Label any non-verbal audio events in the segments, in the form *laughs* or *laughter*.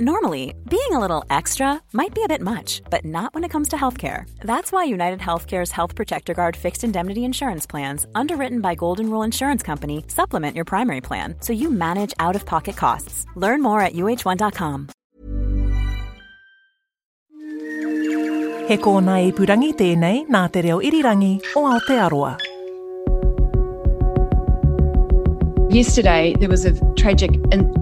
Normally, being a little extra might be a bit much, but not when it comes to healthcare. That's why United Healthcare's Health Protector Guard fixed indemnity insurance plans, underwritten by Golden Rule Insurance Company, supplement your primary plan so you manage out of pocket costs. Learn more at uh1.com. He kōna ipurangi tēnei nā te reo irirangi o Aotearoa. Yesterday, there was a tragic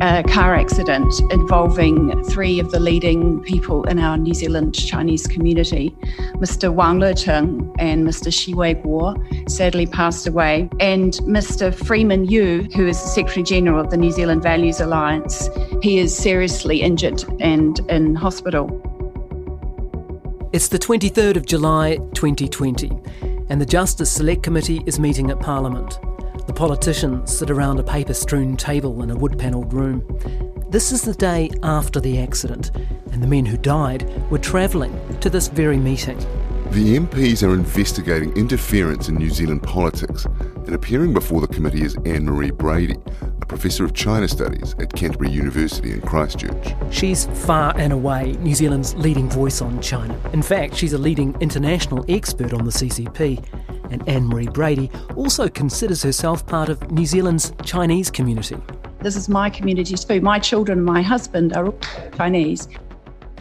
uh, car accident involving three of the leading people in our New Zealand Chinese community. Mr. Wang Letung and Mr. Xi Wei Guo sadly passed away, and Mr. Freeman Yu, who is the Secretary General of the New Zealand Values Alliance, he is seriously injured and in hospital. It's the 23rd of July 2020, and the Justice Select Committee is meeting at Parliament. The politicians sit around a paper strewn table in a wood panelled room. This is the day after the accident, and the men who died were travelling to this very meeting. The MPs are investigating interference in New Zealand politics, and appearing before the committee is Anne Marie Brady, a professor of China Studies at Canterbury University in Christchurch. She's far and away New Zealand's leading voice on China. In fact, she's a leading international expert on the CCP and Anne Marie Brady also considers herself part of New Zealand's Chinese community. This is my community too. My children and my husband are all Chinese.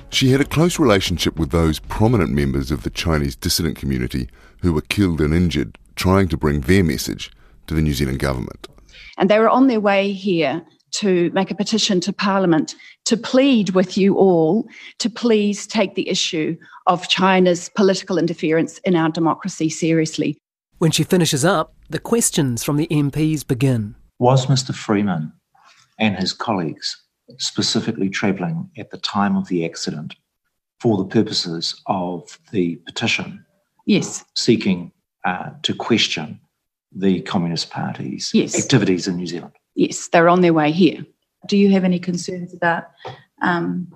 She had a close relationship with those prominent members of the Chinese dissident community who were killed and injured trying to bring their message to the New Zealand government. And they were on their way here to make a petition to Parliament to plead with you all to please take the issue of China's political interference in our democracy seriously. When she finishes up, the questions from the MPs begin. Was Mr. Freeman and his colleagues specifically travelling at the time of the accident for the purposes of the petition? Yes. Seeking uh, to question the Communist Party's yes. activities in New Zealand? Yes, they're on their way here. Do you have any concerns about um,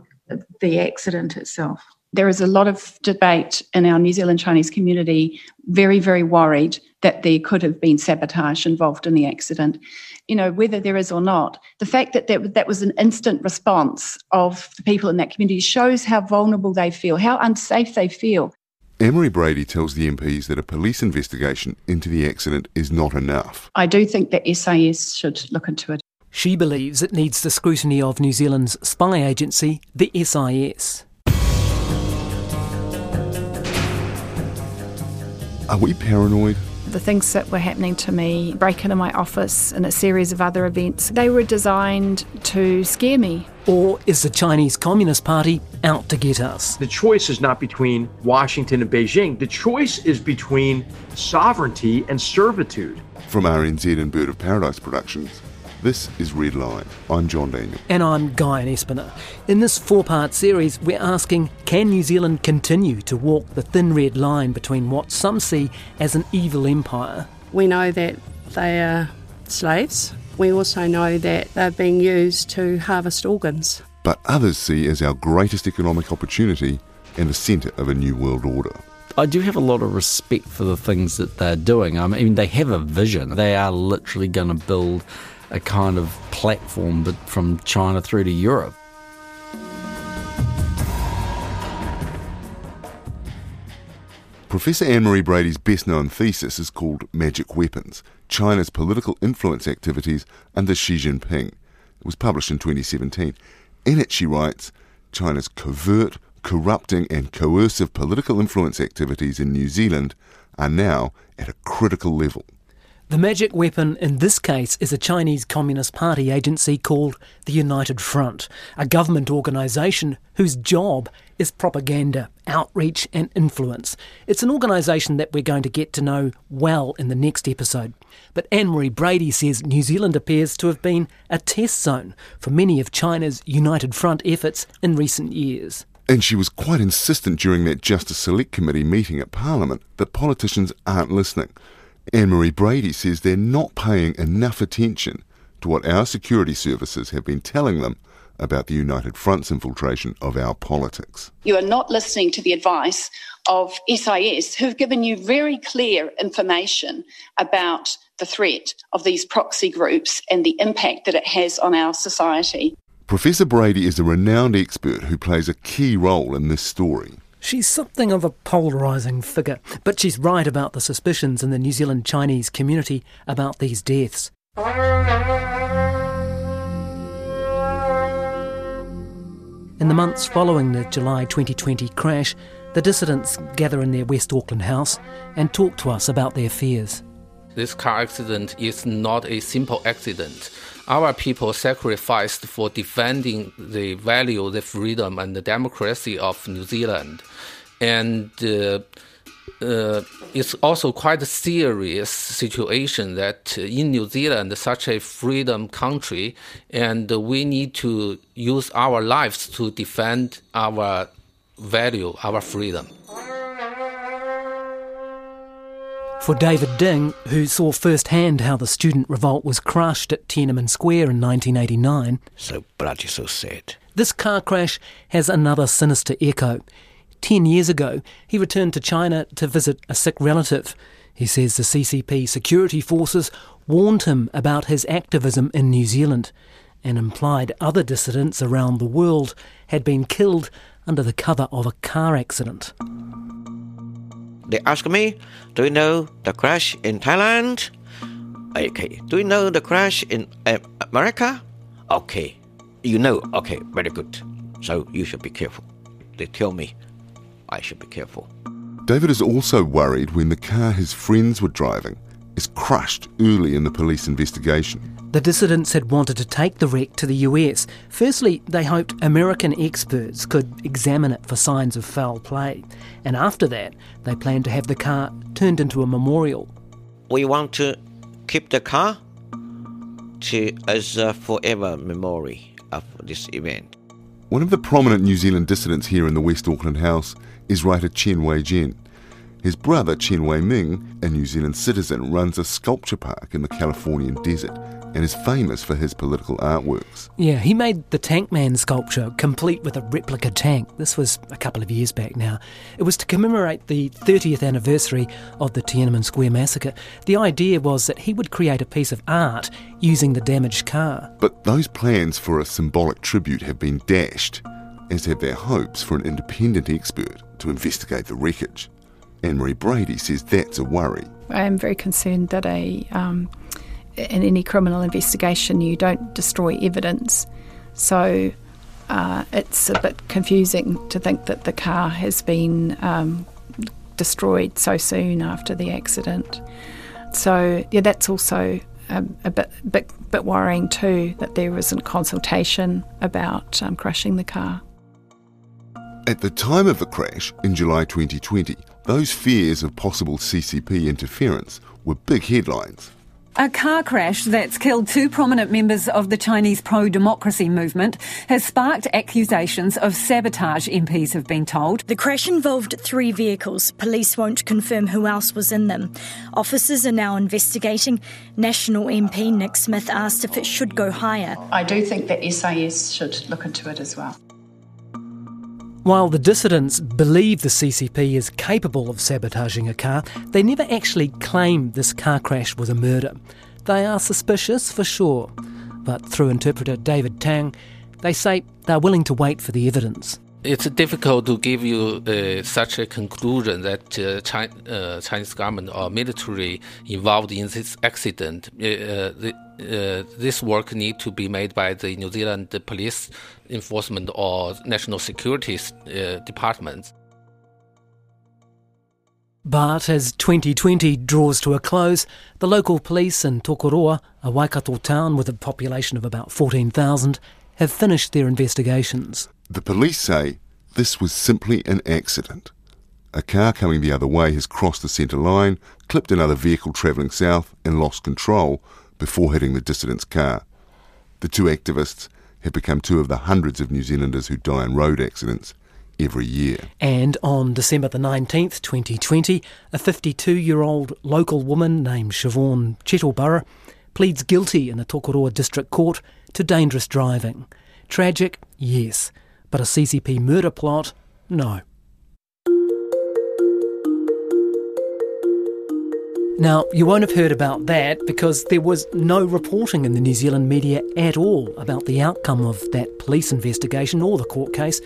the accident itself? There is a lot of debate in our New Zealand Chinese community, very, very worried that there could have been sabotage involved in the accident. You know, whether there is or not, the fact that that, that was an instant response of the people in that community shows how vulnerable they feel, how unsafe they feel. Anne Marie Brady tells the MPs that a police investigation into the accident is not enough. I do think that SIS should look into it. She believes it needs the scrutiny of New Zealand's spy agency, the SIS. Are we paranoid? The things that were happening to me, break into my office and a series of other events, they were designed to scare me. Or is the Chinese Communist Party out to get us? The choice is not between Washington and Beijing. The choice is between sovereignty and servitude. From RNZ and Bird of Paradise Productions, this is Red Line. I'm John Daniell. And I'm Guy Espiner. In this four part series, we're asking can New Zealand continue to walk the thin red line between what some see as an evil empire? We know that they are slaves. We also know that they're being used to harvest organs. But others see as our greatest economic opportunity and the centre of a new world order. I do have a lot of respect for the things that they're doing. I mean, they have a vision. They are literally going to build a kind of platform but from China through to Europe. Professor Anne Marie Brady's best known thesis is called Magic Weapons China's Political Influence Activities under Xi Jinping. It was published in 2017. In it, she writes China's covert, corrupting, and coercive political influence activities in New Zealand are now at a critical level. The magic weapon in this case is a Chinese Communist Party agency called the United Front, a government organisation whose job is propaganda, outreach, and influence. It's an organisation that we're going to get to know well in the next episode. But Anne Marie Brady says New Zealand appears to have been a test zone for many of China's United Front efforts in recent years. And she was quite insistent during that Justice Select Committee meeting at Parliament that politicians aren't listening. Anne Marie Brady says they're not paying enough attention to what our security services have been telling them about the United Front's infiltration of our politics. You are not listening to the advice of SIS, who've given you very clear information about the threat of these proxy groups and the impact that it has on our society. Professor Brady is a renowned expert who plays a key role in this story. She's something of a polarising figure, but she's right about the suspicions in the New Zealand Chinese community about these deaths. In the months following the July 2020 crash, the dissidents gather in their West Auckland house and talk to us about their fears. This car accident is not a simple accident. Our people sacrificed for defending the value, the freedom, and the democracy of New Zealand. And uh, uh, it's also quite a serious situation that in New Zealand, such a freedom country, and we need to use our lives to defend our value, our freedom. For David Ding, who saw firsthand how the student revolt was crushed at Tiananmen Square in 1989, so bloody, so sad. This car crash has another sinister echo. Ten years ago, he returned to China to visit a sick relative. He says the CCP security forces warned him about his activism in New Zealand and implied other dissidents around the world had been killed under the cover of a car accident. They ask me, Do you know the crash in Thailand? Okay. Do you know the crash in uh, America? Okay. You know, okay, very good. So you should be careful. They tell me I should be careful. David is also worried when the car his friends were driving is crushed early in the police investigation. The dissidents had wanted to take the wreck to the US. Firstly, they hoped American experts could examine it for signs of foul play. And after that, they planned to have the car turned into a memorial. We want to keep the car to as a forever memory of this event. One of the prominent New Zealand dissidents here in the West Auckland House is writer Chen Wei Jian. His brother, Chen Wei Ming, a New Zealand citizen, runs a sculpture park in the Californian desert and is famous for his political artworks. Yeah, he made the Tankman sculpture complete with a replica tank. This was a couple of years back now. It was to commemorate the 30th anniversary of the Tiananmen Square massacre. The idea was that he would create a piece of art using the damaged car. But those plans for a symbolic tribute have been dashed, as have their hopes for an independent expert to investigate the wreckage. Anne Marie Brady says that's a worry. I am very concerned that a um, in any criminal investigation you don't destroy evidence. So uh, it's a bit confusing to think that the car has been um, destroyed so soon after the accident. So yeah, that's also a, a bit, bit bit worrying too that there isn't consultation about um, crashing the car. At the time of the crash in July 2020, those fears of possible CCP interference were big headlines. A car crash that's killed two prominent members of the Chinese pro democracy movement has sparked accusations of sabotage, MPs have been told. The crash involved three vehicles. Police won't confirm who else was in them. Officers are now investigating. National MP Nick Smith asked if it should go higher. I do think that SIS should look into it as well. While the dissidents believe the CCP is capable of sabotaging a car, they never actually claim this car crash was a murder. They are suspicious for sure, but through interpreter David Tang, they say they're willing to wait for the evidence. It's difficult to give you uh, such a conclusion that uh, uh, Chinese government or military involved in this accident. Uh, uh, the, uh, this work need to be made by the New Zealand police enforcement or national security departments. But as 2020 draws to a close, the local police in Tokoroa, a Waikato town with a population of about 14,000, have finished their investigations. The police say this was simply an accident. A car coming the other way has crossed the centre line, clipped another vehicle travelling south, and lost control before hitting the dissident's car. The two activists have become two of the hundreds of New Zealanders who die in road accidents every year. And on December the 19th, 2020, a 52 year old local woman named Siobhan Chettleburgh pleads guilty in the Tokoroa District Court to dangerous driving. Tragic, yes but a CCP murder plot, no. Now, you won't have heard about that because there was no reporting in the New Zealand media at all about the outcome of that police investigation or the court case.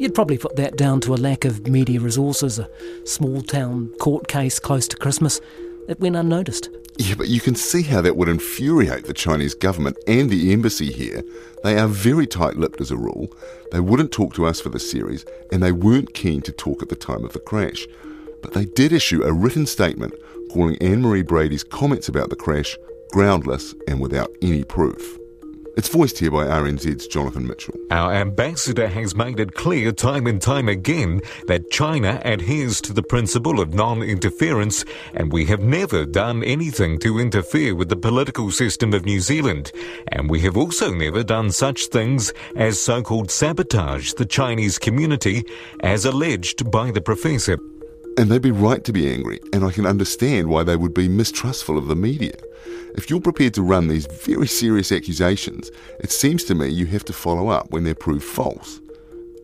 You'd probably put that down to a lack of media resources, a small town court case close to Christmas. It went unnoticed. Yeah, but you can see how that would infuriate the Chinese government and the embassy here. They are very tight lipped as a rule. They wouldn't talk to us for the series, and they weren't keen to talk at the time of the crash. But they did issue a written statement calling Anne Marie Brady's comments about the crash groundless and without any proof. It's voiced here by RNZ's Jonathan Mitchell. Our ambassador has made it clear time and time again that China adheres to the principle of non interference, and we have never done anything to interfere with the political system of New Zealand. And we have also never done such things as so called sabotage the Chinese community, as alleged by the professor. And they'd be right to be angry, and I can understand why they would be mistrustful of the media. If you're prepared to run these very serious accusations, it seems to me you have to follow up when they're proved false.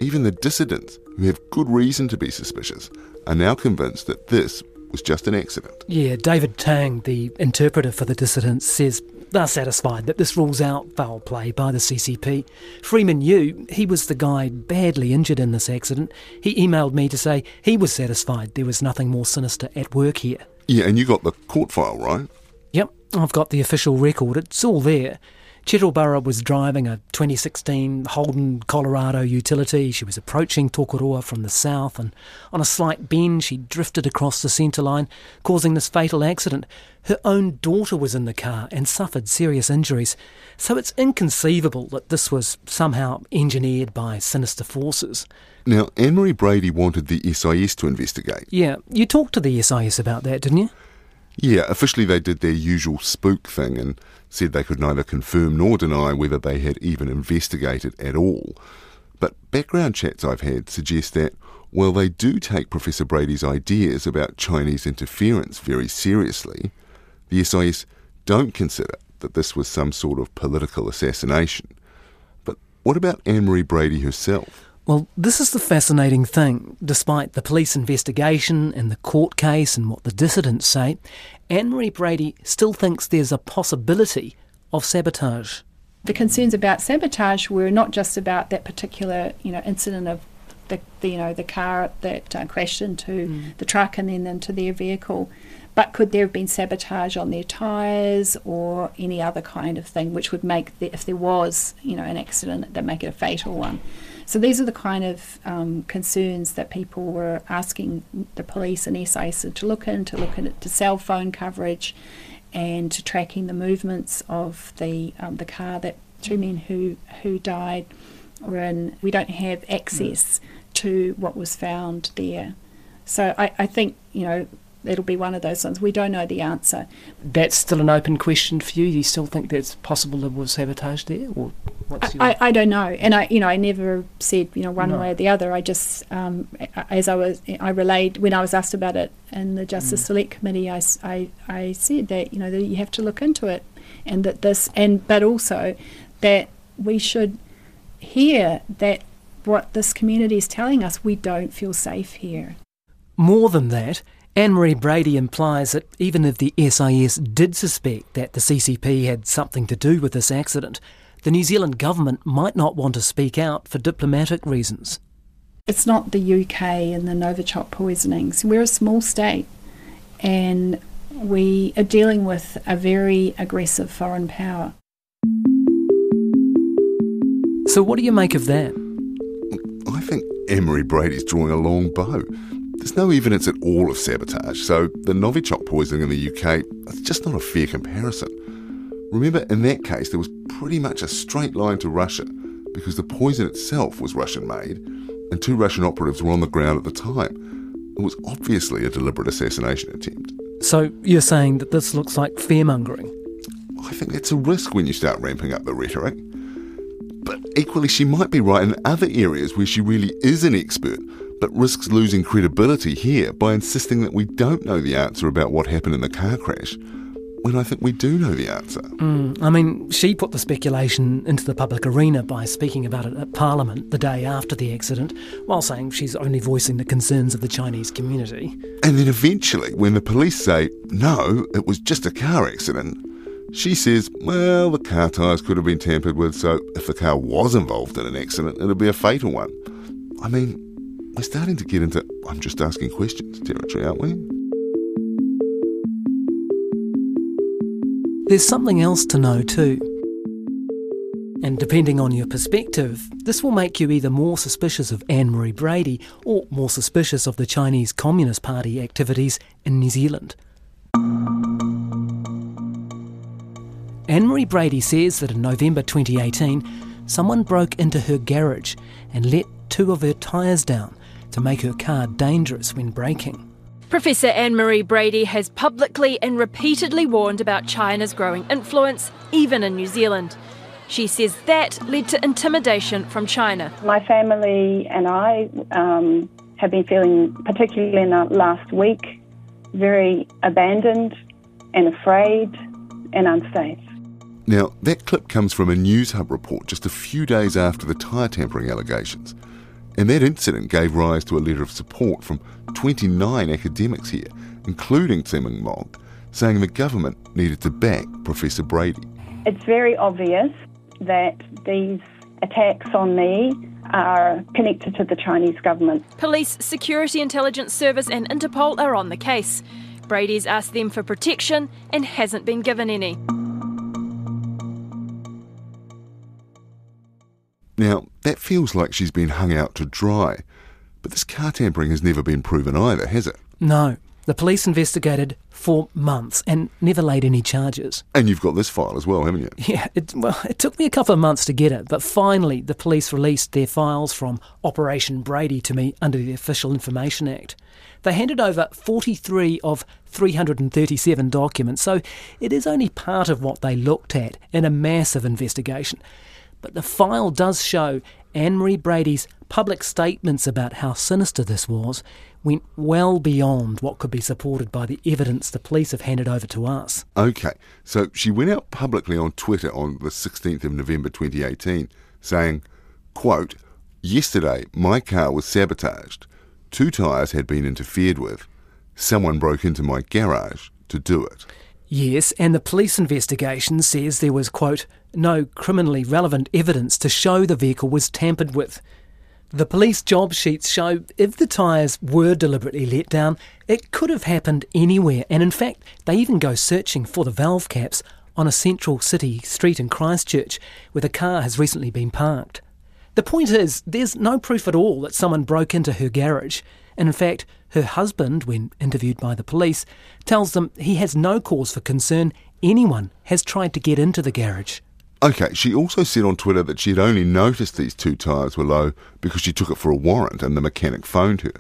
Even the dissidents, who have good reason to be suspicious, are now convinced that this was just an accident. Yeah, David Tang, the interpreter for the dissidents, says they're satisfied that this rules out foul play by the CCP. Freeman Yu, he was the guy badly injured in this accident. He emailed me to say he was satisfied there was nothing more sinister at work here. Yeah, and you got the court file, right? Yep, I've got the official record. It's all there. Chetelborough was driving a 2016 Holden Colorado utility. She was approaching Tokoroa from the south, and on a slight bend, she drifted across the centre line, causing this fatal accident. Her own daughter was in the car and suffered serious injuries. So it's inconceivable that this was somehow engineered by sinister forces. Now, Anne Marie Brady wanted the SIS to investigate. Yeah, you talked to the SIS about that, didn't you? Yeah, officially they did their usual spook thing and said they could neither confirm nor deny whether they had even investigated at all. But background chats I've had suggest that while they do take Professor Brady's ideas about Chinese interference very seriously, the SIS don't consider that this was some sort of political assassination. But what about Anne Marie Brady herself? Well, this is the fascinating thing. Despite the police investigation and the court case and what the dissidents say, Anne Marie Brady still thinks there's a possibility of sabotage. The concerns about sabotage were not just about that particular, you know, incident of the, the you know the car that uh, crashed into mm. the truck and then into their vehicle, but could there have been sabotage on their tyres or any other kind of thing which would make the, if there was you know an accident that make it a fatal one. So these are the kind of um, concerns that people were asking the police and SIS to look into, to look into cell phone coverage and to tracking the movements of the um, the car that two men who who died were in. We don't have access to what was found there. So I, I think, you know, it'll be one of those ones. We don't know the answer. That's still an open question for you. You still think that's possible there was sabotage there, or what's your... I, I don't know, and I you know I never said you know one no. way or the other. I just um, as I was I relayed when I was asked about it in the Justice mm. Select Committee, I, I I said that you know that you have to look into it, and that this and but also that we should hear that what this community is telling us we don't feel safe here. More than that, Anne Marie Brady implies that even if the SIS did suspect that the CCP had something to do with this accident, the New Zealand government might not want to speak out for diplomatic reasons. It's not the UK and the Novichok poisonings. We're a small state and we are dealing with a very aggressive foreign power. So, what do you make of that? I think Anne Marie Brady's drawing a long bow. There's no evidence at all of sabotage, so the Novichok poisoning in the UK is just not a fair comparison. Remember, in that case, there was pretty much a straight line to Russia because the poison itself was Russian made and two Russian operatives were on the ground at the time. It was obviously a deliberate assassination attempt. So you're saying that this looks like fearmongering? I think that's a risk when you start ramping up the rhetoric. But equally, she might be right in other areas where she really is an expert but risks losing credibility here by insisting that we don't know the answer about what happened in the car crash. When I think we do know the answer. Mm, I mean, she put the speculation into the public arena by speaking about it at Parliament the day after the accident, while saying she's only voicing the concerns of the Chinese community. And then eventually, when the police say, no, it was just a car accident, she says, well, the car tyres could have been tampered with, so if the car was involved in an accident, it'd be a fatal one. I mean, we're starting to get into I'm just asking questions territory, aren't we? There's something else to know too. And depending on your perspective, this will make you either more suspicious of Anne Marie Brady or more suspicious of the Chinese Communist Party activities in New Zealand. Anne Marie Brady says that in November 2018, someone broke into her garage and let two of her tyres down to make her car dangerous when braking. Professor Anne Marie Brady has publicly and repeatedly warned about China's growing influence, even in New Zealand. She says that led to intimidation from China. My family and I um, have been feeling, particularly in the last week, very abandoned and afraid and unsafe. Now, that clip comes from a Newshub report just a few days after the tyre tampering allegations. And that incident gave rise to a letter of support from 29 academics here, including Tze-Ming Mok, saying the government needed to back Professor Brady. It's very obvious that these attacks on me are connected to the Chinese government. Police, Security Intelligence Service, and Interpol are on the case. Brady's asked them for protection and hasn't been given any. Now, that feels like she's been hung out to dry. But this car tampering has never been proven either, has it? No. The police investigated for months and never laid any charges. And you've got this file as well, haven't you? *laughs* Yeah, it, well, it took me a couple of months to get it, but finally the police released their files from Operation Brady to me under the Official Information Act. They handed over 43 of 337 documents, so it is only part of what they looked at in a massive investigation. But the file does show Anne Marie Brady's public statements about how sinister this was went well beyond what could be supported by the evidence the police have handed over to us. Okay, so she went out publicly on Twitter on the 16th of November 2018 saying, quote, Yesterday my car was sabotaged. Two tyres had been interfered with. Someone broke into my garage to do it. Yes, and the police investigation says there was, quote, no criminally relevant evidence to show the vehicle was tampered with. The police job sheets show if the tyres were deliberately let down, it could have happened anywhere, and in fact, they even go searching for the valve caps on a central city street in Christchurch where the car has recently been parked. The point is, there's no proof at all that someone broke into her garage, and in fact, her husband, when interviewed by the police, tells them he has no cause for concern anyone has tried to get into the garage. Okay, she also said on Twitter that she had only noticed these two tyres were low because she took it for a warrant and the mechanic phoned her.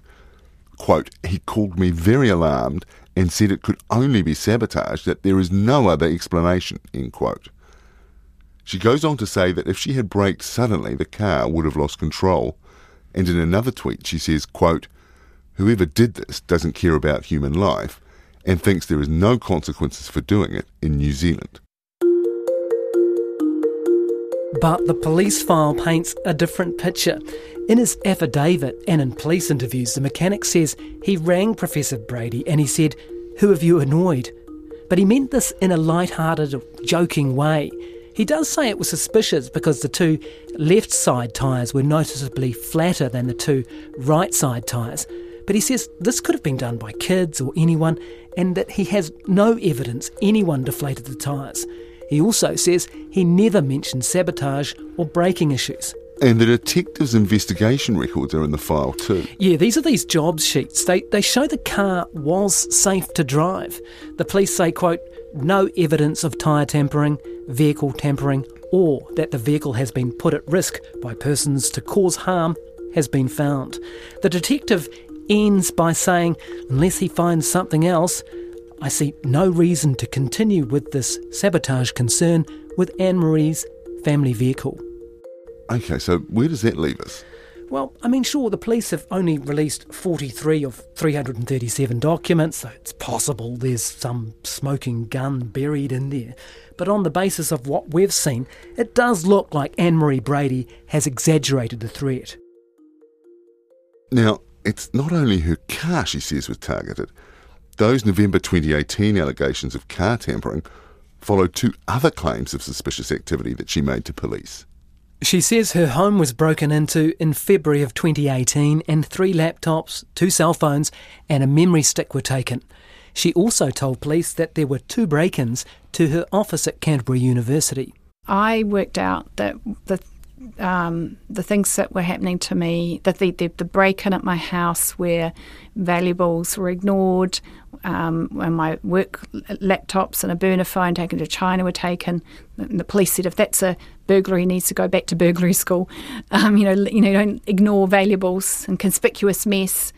Quote, he called me very alarmed and said it could only be sabotage, that there is no other explanation, end quote. She goes on to say that if she had braked suddenly, the car would have lost control. And in another tweet, she says, quote, Whoever did this doesn't care about human life and thinks there is no consequences for doing it in New Zealand. But the police file paints a different picture. In his affidavit and in police interviews, the mechanic says he rang Professor Brady and he said, Who have you annoyed? But he meant this in a light-hearted, joking way. He does say it was suspicious because the two left side tyres were noticeably flatter than the two right side tyres. But he says this could have been done by kids or anyone, and that he has no evidence anyone deflated the tyres. He also says he never mentioned sabotage or braking issues. And the detective's investigation records are in the file too. Yeah, these are these jobs sheets. They, they show the car was safe to drive. The police say, quote, no evidence of tyre tampering, vehicle tampering, or that the vehicle has been put at risk by persons to cause harm has been found. The detective ends by saying, unless he finds something else, I see no reason to continue with this sabotage concern with Anne Marie's family vehicle. Okay, so where does that leave us? Well, I mean, sure, the police have only released 43 of 337 documents, so it's possible there's some smoking gun buried in there. But on the basis of what we've seen, it does look like Anne Marie Brady has exaggerated the threat. Now, it's not only her car she says was targeted. Those November 2018 allegations of car tampering followed two other claims of suspicious activity that she made to police. She says her home was broken into in February of 2018 and three laptops, two cell phones, and a memory stick were taken. She also told police that there were two break ins to her office at Canterbury University. I worked out that the um, the things that were happening to me, the, the, the break in at my house where valuables were ignored, um, when my work laptops and a burner phone taken to China were taken. And the police said if that's a burglary, needs to go back to burglary school. *laughs* Um, you know, you know, don't ignore valuables and conspicuous mess.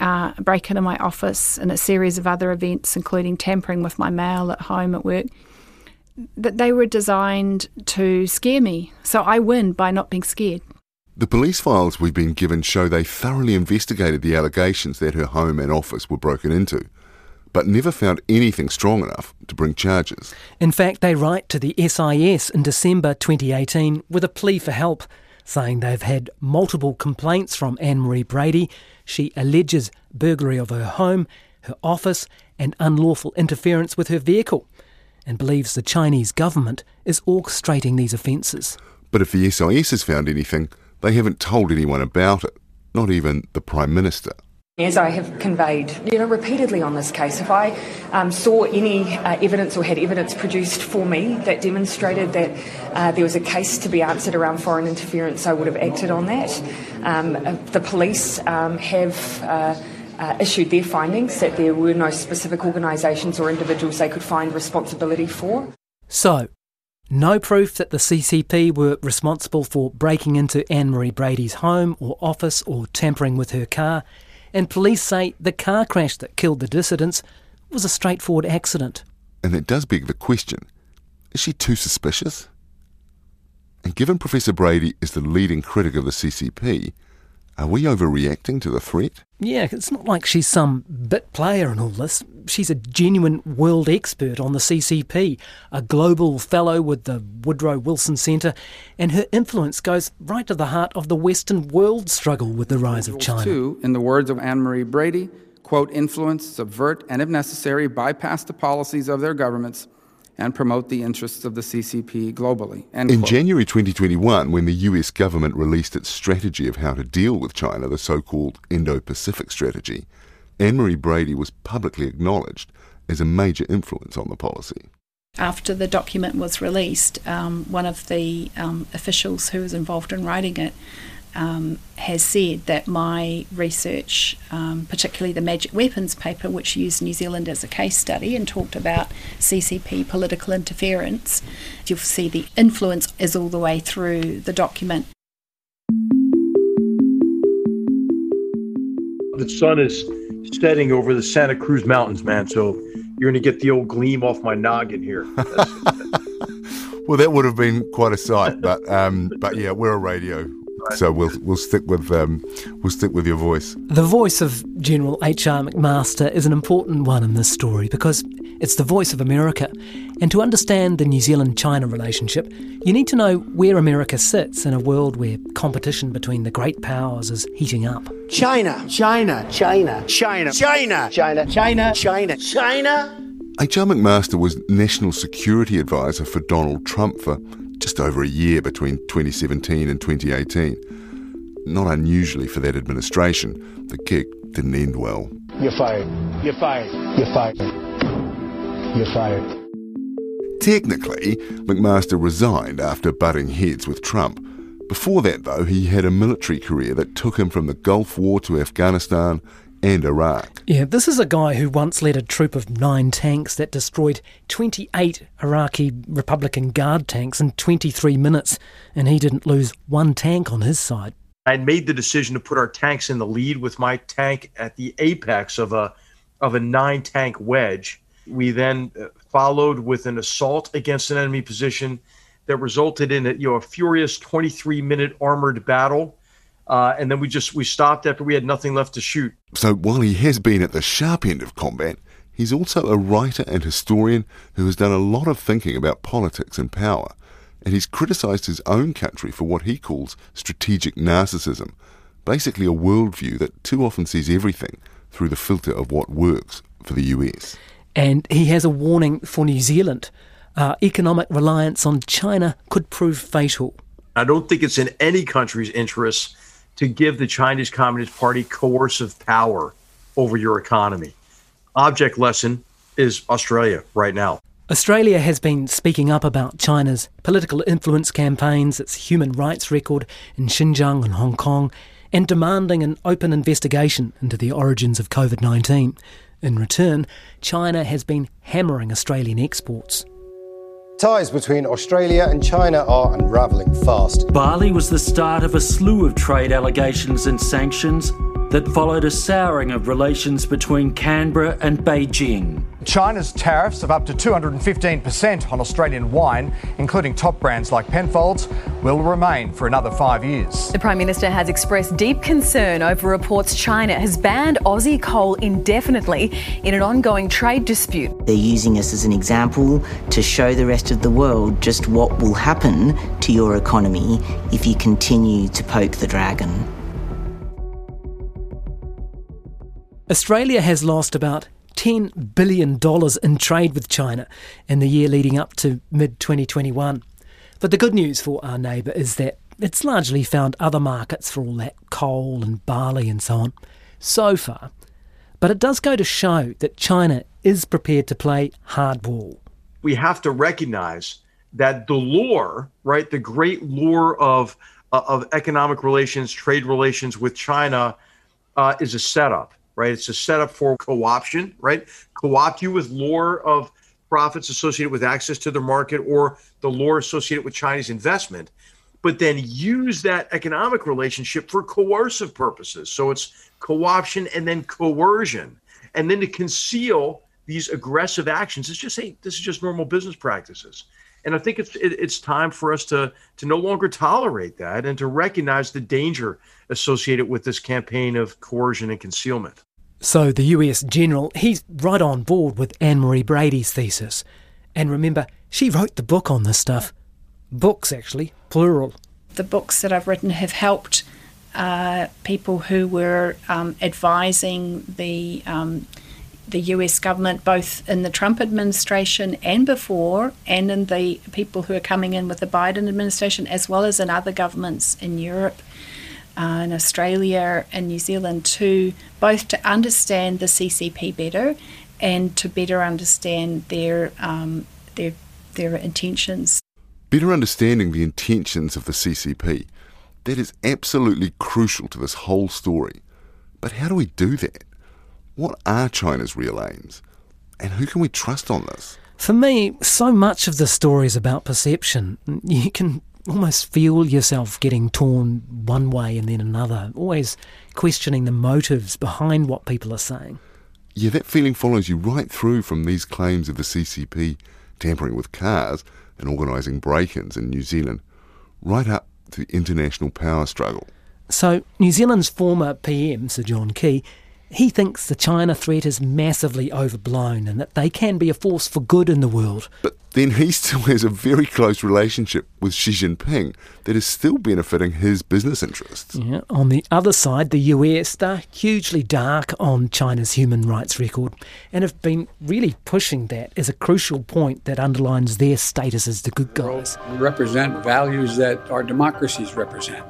Uh, break into my office and a series of other events, including tampering with my mail at home at work. That they were designed to scare me, so I win by not being scared. The police files we've been given show they thoroughly investigated the allegations that her home and office were broken into but never found anything strong enough to bring charges. In fact, they write to the SIS in December 2018 with a plea for help, saying they've had multiple complaints from Anne Marie Brady. She alleges burglary of her home, her office, and unlawful interference with her vehicle, and believes the Chinese government is orchestrating these offences. But if the SIS has found anything, they haven't told anyone about it, not even the Prime Minister. As I have conveyed, you know, repeatedly on this case, if I um, saw any uh, evidence or had evidence produced for me that demonstrated that uh, there was a case to be answered around foreign interference, I would have acted on that. Um, uh, the police um, have. Uh, uh, issued their findings that there were no specific organisations or individuals they could find responsibility for. So, no proof that the CCP were responsible for breaking into Anne Marie Brady's home or office or tampering with her car, and police say the car crash that killed the dissidents was a straightforward accident. And it does beg the question is she too suspicious? And given Professor Brady is the leading critic of the CCP, are we overreacting to the threat? Yeah, it's not like she's some bit player in all this. She's a genuine world expert on the CCP, a global fellow with the Woodrow Wilson Centre, and her influence goes right to the heart of the Western world struggle with the rise of China. Two, in the words of Anne Marie Brady, quote, influence, subvert, and if necessary, bypass the policies of their governments and promote the interests of the CCP globally. In quote. January 2021, when the US government released its strategy of how to deal with China, the so called Indo Pacific strategy, Anne Marie Brady was publicly acknowledged as a major influence on the policy. After the document was released, um, one of the um, officials who was involved in writing it um, has said that my research, um, particularly the Magic Weapons paper, which used New Zealand as a case study and talked about CCP political interference, you'll see the influence is all the way through the document. The sun is setting over the Santa Cruz Mountains, man. So you're going to get the old gleam off my noggin here. *laughs* well, that would have been quite a sight, but um, but yeah, we're a radio so we'll we'll stick with um, we'll stick with your voice. The voice of General H.R. McMaster is an important one in this story because it's the voice of America. And to understand the New Zealand China relationship, you need to know where America sits in a world where competition between the great powers is heating up. China, China, China, China, China, China, China, China, China. H.R. McMaster was National Security Advisor for Donald Trump for just over a year between 2017 and 2018. Not unusually for that administration, the kick didn't end well. You're fired. You're fired. You're fired. You're fired. Technically, McMaster resigned after butting heads with Trump. Before that, though, he had a military career that took him from the Gulf War to Afghanistan and Iraq. Yeah, this is a guy who once led a troop of nine tanks that destroyed 28 Iraqi Republican Guard tanks in 23 minutes, and he didn't lose one tank on his side. I made the decision to put our tanks in the lead with my tank at the apex of a of a nine tank wedge. We then uh, followed with an assault against an enemy position that resulted in a, you know a furious 23 minute armored battle Uh, and then we just we stopped after we had nothing left to shoot. So while he has been at the sharp end of combat, he's also a writer and historian who has done a lot of thinking about politics and power. And he's criticised his own country for what he calls strategic narcissism, basically a worldview that too often sees everything through the filter of what works for the US. And he has a warning for New Zealand. Uh, economic reliance on China could prove fatal. I don't think it's in any country's interest to give the Chinese Communist Party coercive power over your economy. Object lesson is Australia right now. Australia has been speaking up about China's political influence campaigns, its human rights record in Xinjiang and Hong Kong, and demanding an open investigation into the origins of COVID 19. In return, China has been hammering Australian exports. Ties between Australia and China are unravelling fast. Barley was the start of a slew of trade allegations and sanctions that followed a souring of relations between Canberra and Beijing. China's tariffs of up to 215% on Australian wine, including top brands like Penfolds, will remain for another five years. The Prime Minister has expressed deep concern over reports China has banned Aussie coal indefinitely in an ongoing trade dispute. They're using us as an example to show the rest of the world just what will happen to your economy if you continue to poke the dragon. Australia has lost about $10 billion in trade with China in the year leading up to mid 2021. But the good news for our neighbour is that it's largely found other markets for all that coal and barley and so on so far. But it does go to show that China is prepared to play hardball. We have to recognize that the lure, right, the great lure of uh, of economic relations, trade relations with China, uh, is a setup right? It's a setup for co-option, right? Co-opt you with lure of profits associated with access to the market or the lure associated with Chinese investment, but then use that economic relationship for coercive purposes. So it's co-option and then coercion. And then to conceal these aggressive actions, it's just hey, this is just normal business practices. And I think it's it, it's time for us to to no longer tolerate that and to recognize the danger associated with this campaign of coercion and concealment. So the US general, he's right on board with Anne Marie Brady's thesis. And remember, she wrote the book on this stuff. Books, actually, plural. The books that I've written have helped uh, people who were um, advising the um, the US government, both in the Trump administration and before, and in the people who are coming in with the Biden administration, as well as in other governments in Europe, uh, in Australia, and New Zealand, to both to understand the CCP better and to better understand their um, their their intentions. Better understanding the intentions of the CCP. That is absolutely crucial to this whole story. But how do we do that? What are China's real aims? And who can we trust on this? For me, so much of the story is about perception. You can almost feel yourself getting torn one way and then another, always questioning the motives behind what people are saying. Yeah, that feeling follows you right through from these claims of the CCP tampering with cars and organising break ins in New Zealand, right up to the international power struggle. So, New Zealand's former PM, Sir John Key, he thinks the China threat is massively overblown and that they can be a force for good in the world. But then he still has a very close relationship with Xi Jinping that is still benefiting his business interests. Yeah. On the other side, the US, they're hugely dark on China's human rights record and have been really pushing that as a crucial point that underlines their status as the good guys. We represent values that our democracies represent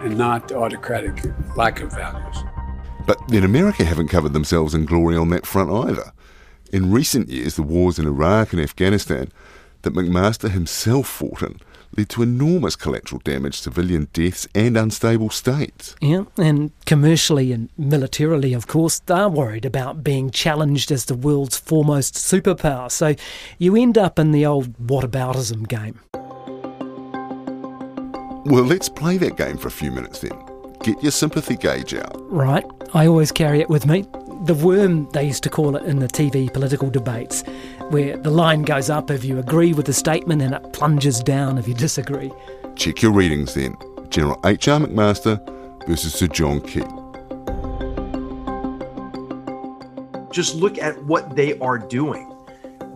and not autocratic lack of values. But then America haven't covered themselves in glory on that front either. In recent years, the wars in Iraq and Afghanistan that McMaster himself fought in led to enormous collateral damage, civilian deaths, and unstable states. Yeah, and commercially and militarily, of course, they're worried about being challenged as the world's foremost superpower. So you end up in the old whataboutism game. Well, let's play that game for a few minutes then. Get your sympathy gauge out. Right, I always carry it with me. The worm, they used to call it in the TV political debates, where the line goes up if you agree with the statement and it plunges down if you disagree. Check your readings then. General H.R. McMaster, versus Sir John Key. Just look at what they are doing.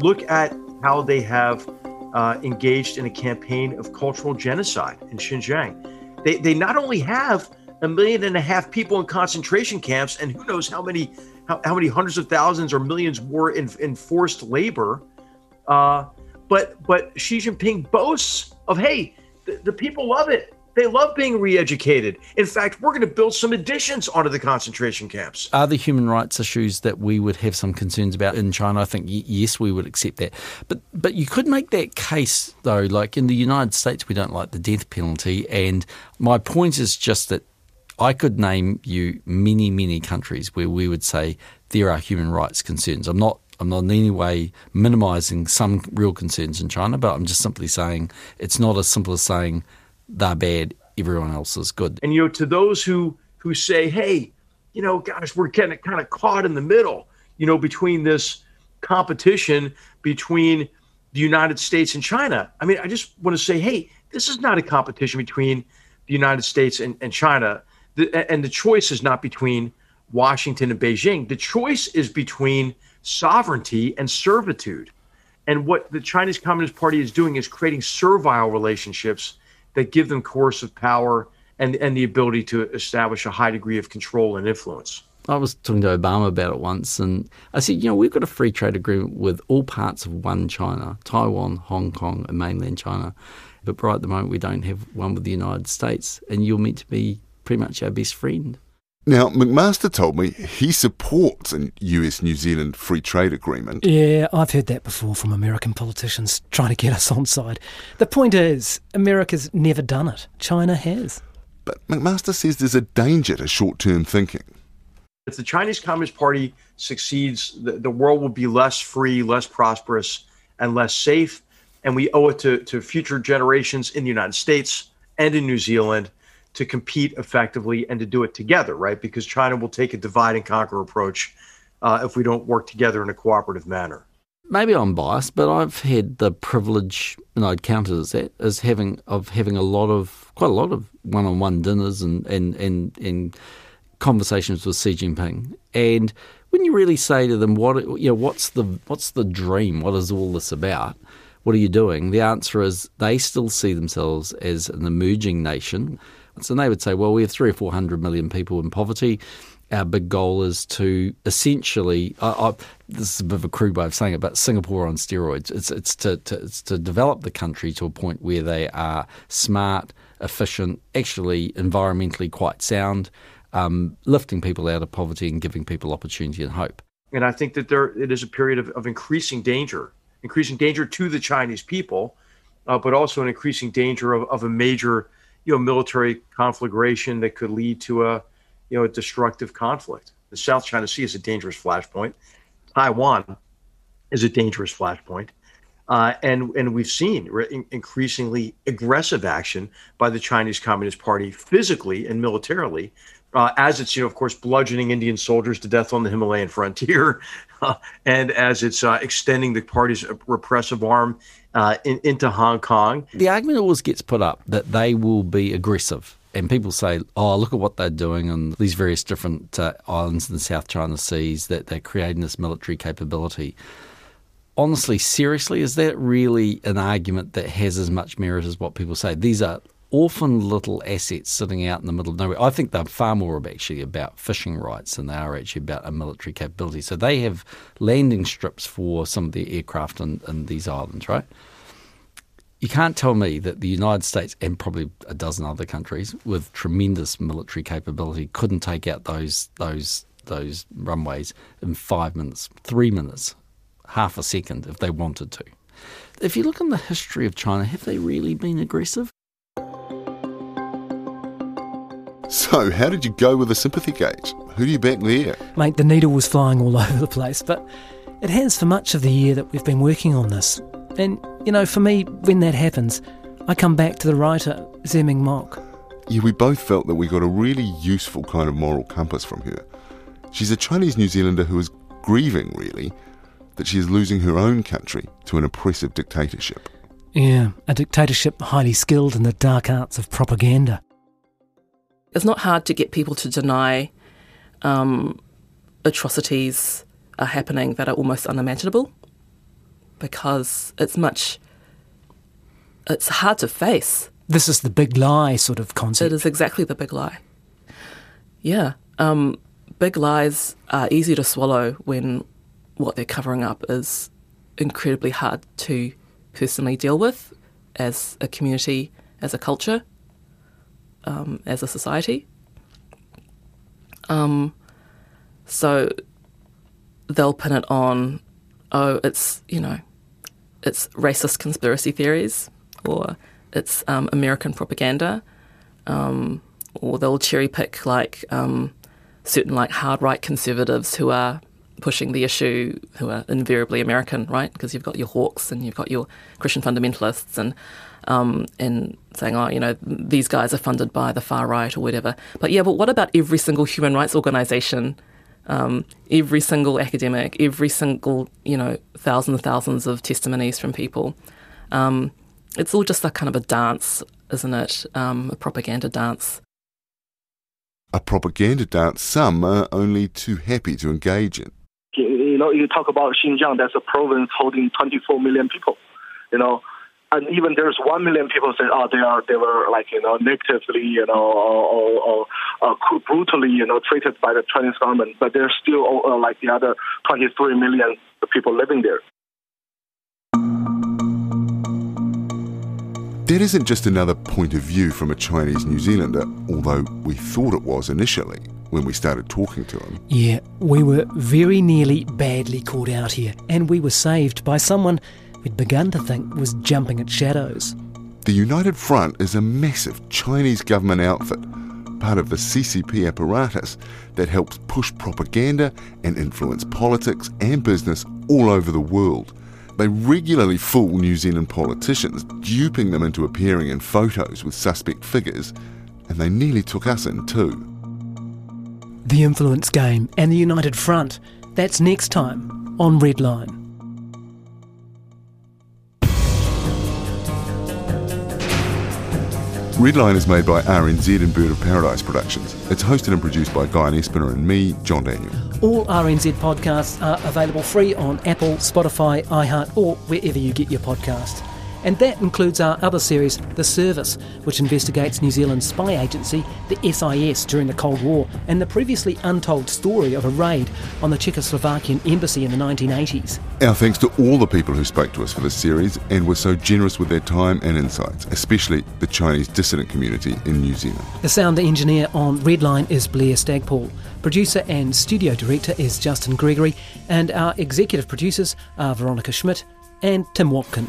Look at how they have uh, engaged in a campaign of cultural genocide in Xinjiang. They, they not only have a million and a half people in concentration camps, and who knows how many how, how many hundreds of thousands or millions were in, in forced labor, uh, but but Xi Jinping boasts of hey, the, the people love it. They love being re educated. In fact, we're going to build some additions onto the concentration camps. Are there human rights issues that we would have some concerns about in China? I think, yes, we would accept that. But, but you could make that case, though, like in the United States, we don't like the death penalty. And my point is just that I could name you many, many countries where we would say there are human rights concerns. I'm not I'm not in any way minimising some real concerns in China, but I'm just simply saying it's not as simple as saying they're bad, everyone else is good. And you know, to those who who say, "Hey, you know, gosh, we're getting kind of caught in the middle," you know, between this competition between the United States and China. I mean, I just want to say, hey, this is not a competition between the United States and, and China. The, and the choice is not between Washington and Beijing. The choice is between sovereignty and servitude. And what the Chinese Communist Party is doing is creating servile relationships that give them coercive power and, and the ability to establish a high degree of control and influence. I was talking to Obama about it once, and I said, you know, we've got a free trade agreement with all parts of one China Taiwan, Hong Kong, and mainland China. But right at the moment, we don't have one with the United States, and you're meant to be pretty much our best friend. Now, McMaster told me he supports a US New Zealand free trade agreement. Yeah, I've heard that before from American politicians trying to get us on side. The point is, America's never done it. China has. But McMaster says there's a danger to short term thinking. If the Chinese Communist Party succeeds, the, the world will be less free, less prosperous, and less safe. And we owe it to, to future generations in the United States and in New Zealand to compete effectively and to do it together, right? Because China will take a divide and conquer approach uh, if we don't work together in a cooperative manner. Maybe I'm biased, but I've had the privilege, and I'd count it as that, as having of having a lot of quite a lot of one-on-one dinners and and and, and conversations with Xi Jinping. And when you really say to them, "What you know, what's the what's the dream? What is all this about?" What are you doing? The answer is they still see themselves as an emerging nation so they would say, well, we have three or four hundred million people in poverty. Our big goal is to essentially, I, I, this is a bit of a crude way of saying it, but Singapore on steroids. It's it's to, to it's to develop the country to a point where they are smart, efficient, actually environmentally quite sound, um, lifting people out of poverty and giving people opportunity and hope. And I think that there it is a period of, of increasing danger, increasing danger to the Chinese people, uh, but also an increasing danger of, of a major you know military conflagration that could lead to a you know a destructive conflict. The South China Sea is a dangerous flashpoint. Taiwan is a dangerous flashpoint. Uh, and and we've seen re- increasingly aggressive action by the Chinese Communist Party physically and militarily, uh, as it's you know of course bludgeoning Indian soldiers to death on the Himalayan frontier, *laughs* uh, and as it's uh, extending the party's repressive arm uh, in, into Hong Kong. The argument always gets put up that they will be aggressive. And people say, oh, look at what they're doing on these various different uh, islands in the South China Seas, that they're creating this military capability. Honestly, seriously, is that really an argument that has as much merit as what people say? These are orphan little assets sitting out in the middle of nowhere. I think they're far more actually about fishing rights than they are actually about a military capability. So they have landing strips for some of the aircraft in, in these islands, right? You can't tell me that the United States and probably a dozen other countries with tremendous military capability couldn't take out those those those runways in five minutes, three minutes, half a second if they wanted to. If you look in the history of China, have they really been aggressive? So, how did you go with the sympathy gauge? Who do you back there? Mate, the needle was flying all *laughs* over the place, but it has for much of the year that we've been working on this. And, you know, for me, when that happens, I come back to the writer, Tze-Ming Mok. Yeah, we both felt that we got a really useful kind of moral compass from her. She's a Chinese New Zealander who is grieving, really, that she is losing her own country to an oppressive dictatorship. Yeah, a dictatorship highly skilled in the dark arts of propaganda. It's not hard to get people to deny um, atrocities are happening that are almost unimaginable because it's much, it's hard to face. This is the big lie sort of concept. It is exactly the big lie. Yeah. Um, big lies are easy to swallow when what they're covering up is incredibly hard to personally deal with as a community, as a culture, um, as a society. Um, so they'll pin it on, oh, it's, you know, it's racist conspiracy theories or it's um, American propaganda. Um, or they'll cherry pick like um, certain like hard right conservatives who are pushing the issue, who are invariably American, right? Because you've got your hawks and you've got your Christian fundamentalists and um, and saying, oh, you know, these guys are funded by the far right or whatever. But yeah, but what about every single human rights organization, um, every single academic, every single, you know, thousands and thousands of testimonies from people? Um, it's all just a kind of a dance, isn't it? Um, a propaganda dance. A propaganda dance some are only too happy to engage in. You know, you talk about Xinjiang, that's a province holding 24 million people. You know, and even there's one million people say, oh, they are they were like you know negatively, you know, or, or, or uh, brutally, you know, treated by the Chinese government, but there's still uh, like the other 23 million people living there. That isn't just another point of view from a Chinese New Zealander, although we thought it was initially when we started talking to him. Yeah, we were very nearly badly caught out here, and we were saved by someone we'd begun to think was jumping at shadows. The United Front is a massive Chinese government outfit, part of the CCP apparatus that helps push propaganda and influence politics and business all over the world. They regularly fool New Zealand politicians, duping them into appearing in photos with suspect figures, and they nearly took us in too. The Influence Game and the United Front. That's next time on Redline. Redline is made by RNZ and Bird of Paradise Productions. It's hosted and produced by Guy Espiner and me, John Daniell. All RNZ podcasts are available free on Apple, Spotify, iHeart, or wherever you get your podcasts. And that includes our other series, The Service, which investigates New Zealand's spy agency, the SIS, during the Cold War, and the previously untold story of a raid on the Czechoslovakian embassy in the 1980s. Our thanks to all the people who spoke to us for this series and were so generous with their time and insights, especially the Chinese dissident community in New Zealand. The sound engineer on Redline is Blair Stagpole. Producer and studio director is Justin Gregory, and our executive producers are Veronica Schmidt and Tim Watkin.